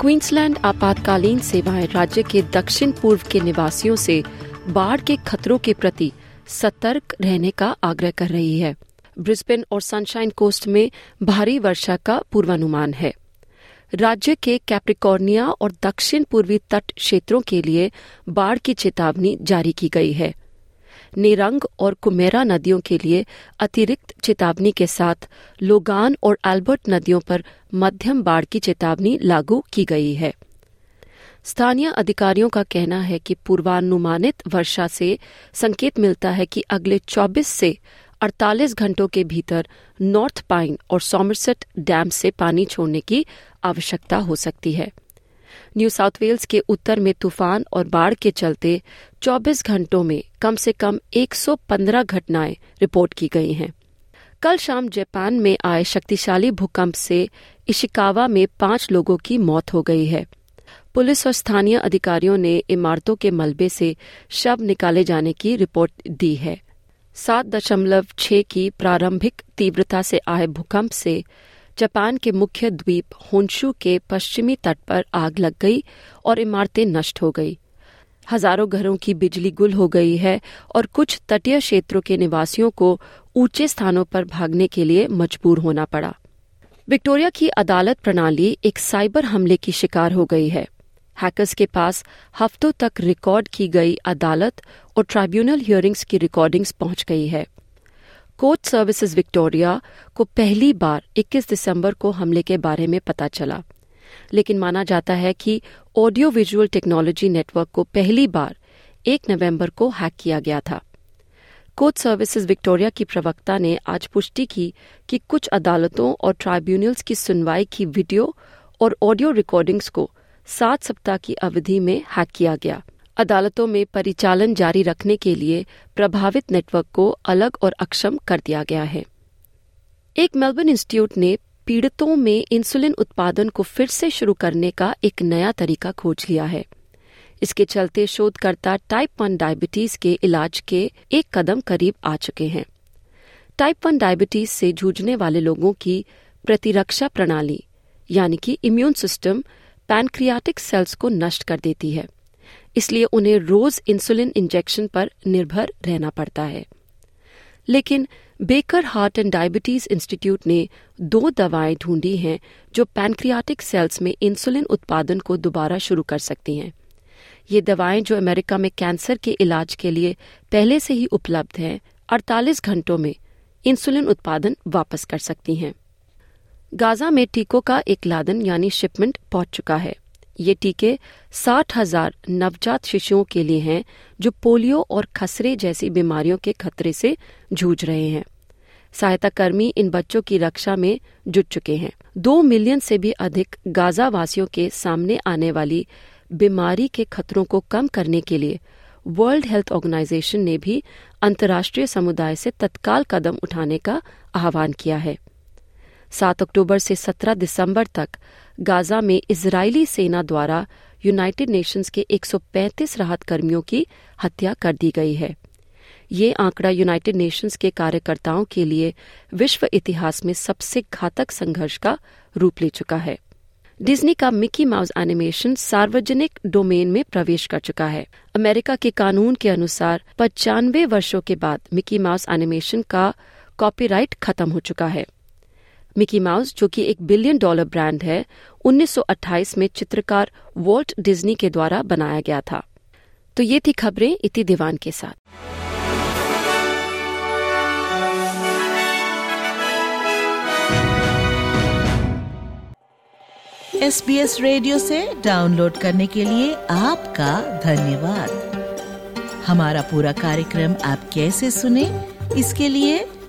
Queensland आपातकालीन सेवाएँ राज्य के दक्षिण पूर्व के निवासियों से बाढ़ के खतरों के प्रति सतर्क रहने का आग्रह कर रही है। ब्रिस्बेन और सनशाइन कोस्ट में भारी वर्षा का पूर्वानुमान है। राज्य के कैप्रिकॉर्निया और दक्षिण पूर्वी तट क्षेत्रों के लिए बाढ़ की चेतावनी जारी की गई है। नेरंग और कुमेरा नदियों के लिए अतिरिक्त चेतावनी के साथ लोगान और एल्बर्ट नदियों पर मध्यम बाढ़ की चेतावनी लागू की गई है। स्थानीय अधिकारियों का कहना है कि पूर्वानुमानित वर्षा से संकेत मिलता है कि अगले 24 से 48 घंटों के भीतर नॉर्थ पाइन और सॉमरसेट डैम से पानी छोड़ने की आवश्यकता हो सकती है। न्यू साउथ वेल्स के उत्तर में तूफ़ान और बाढ़ के चलते 24 घंटों में कम से कम 115 घटनाएँ रिपोर्ट की गई हैं। कल शाम जापान में आए शक्तिशाली भूकंप से इशिकावा में पाँच लोगों की मौत हो गई है। पुलिस और स्थानीय अधिकारियों ने इमारतों के मलबे से शव निकाले जाने की रिपोर्ट दी है। सात दशमलव छह की प्रारंभिक तीव्रता से आए भूकंप से जापान के मुख्य द्वीप होन्शु के पश्चिमी तट पर आग लग गई और इमारतें नष्ट हो गई। हज़ारों घरों की बिजली गुल हो गई है और कुछ तटीय क्षेत्रों के निवासियों को ऊँचे स्थानों पर भागने के लिए मजबूर होना पड़ा। विक्टोरिया की अदालत प्रणाली एक साइबर हमले की शिकार हो गई है। हैकर्स के पास हफ्तों तक रिकॉर्ड की गई अदालत और ट्राइब्यूनल हियरिंग्स की रिकॉर्डिंग्स पहुँच गई है। कोर्ट सर्विसेज़ विक्टोरिया को पहली बार 21 दिसंबर को हमले के बारे में पता चला। लेकिन माना जाता है कि ऑडियो विजुअल टेक्नोलॉजी नेटवर्क को पहली बार 1 नवंबर को हैक किया गया था। कोर्ट सर्विसेज़ विक्टोरिया की प्रवक्ता ने आज पुष्टि की कि कुछ अदालतों और ट्राइब्यूनल्स की सुनवाई की वीडियो और ऑडियो रिकॉर्डिंग्स को सात सप्ताह की अवधि में हैक किया गया। अदालतों में परिचालन जारी रखने के लिए प्रभावित नेटवर्क को अलग और अक्षम कर दिया गया है। एक मेलबर्न इंस्टीट्यूट ने पीड़ितों में इंसुलिन उत्पादन को फिर से शुरू करने का एक नया तरीका खोज लिया है। इसके चलते शोधकर्ता टाइप वन डायबिटीज़ के इलाज के एक कदम करीब आ चुके हैं। टाइप वन डायबिटीज़ से जूझने वाले लोगों की प्रतिरक्षा प्रणाली, यानी कि इम्यून सिस्टम, पैनक्रियाटिक सेल्स को नष्ट कर देती है। इसलिए उन्हें रोज इंसुलिन इंजेक्शन पर निर्भर रहना पड़ता है। लेकिन Baker Heart and Diabetes Institute ने दो दवाएँ ढूंढी हैं जो पैनक्रियाटिक सेल्स में इंसुलिन उत्पादन को दोबारा शुरू कर सकती हैं। ये दवाएँ जो अमेरिका में कैंसर के इलाज के लिए पहले से ही उपलब्ध हैं 48 घंटों में इंसुलिन उत्पादन वापस कर सकती हैं। गाजा में टीकों का एक लादन यानी शिपमेंट पहुँच चुका है। ये टीके साठ हज़ार नवजात शिशुओं के लिए हैं, जो पोलियो और खसरे जैसी बीमारियों के खतरे से जूझ रहे हैं। सहायता कर्मी इन बच्चों की रक्षा में जुट चुके हैं। दो मिलियन से भी अधिक गाजा वासियों के सामने आने वाली बीमारी के खतरों को कम करने के लिए वर्ल्ड हेल्थ ऑर्गेनाइजेशन ने भी अंतर्राष्ट्रीय समुदाय से तत्काल कदम उठाने का आह्वान किया है। सात अक्टूबर से सत्रह दिसंबर तक गाजा में इजरायली सेना द्वारा यूनाइटेड नेशंस के 135 राहत कर्मियों की हत्या कर दी गई है। ये आंकड़ा यूनाइटेड नेशंस के कार्यकर्ताओं के लिए विश्व इतिहास में सबसे घातक संघर्ष का रूप ले चुका है। डिज्नी का मिकी माउस एनिमेशन सार्वजनिक डोमेन में प्रवेश कर चुका है। अमेरिका के कानून के अनुसार पचानवे वर्षों के बाद मिकी माउस एनिमेशन का कॉपीराइट खत्म हो चुका है। मिकी माउस जो कि एक बिलियन डॉलर ब्रांड है 1928 में चित्रकार वॉल्ट डिज्नी के द्वारा बनाया गया था। तो ये थी खबरें इति दीवान के साथ। एस बी एस रेडियो से डाउनलोड करने के लिए आपका धन्यवाद। हमारा पूरा कार्यक्रम आप कैसे सुने, इसके लिए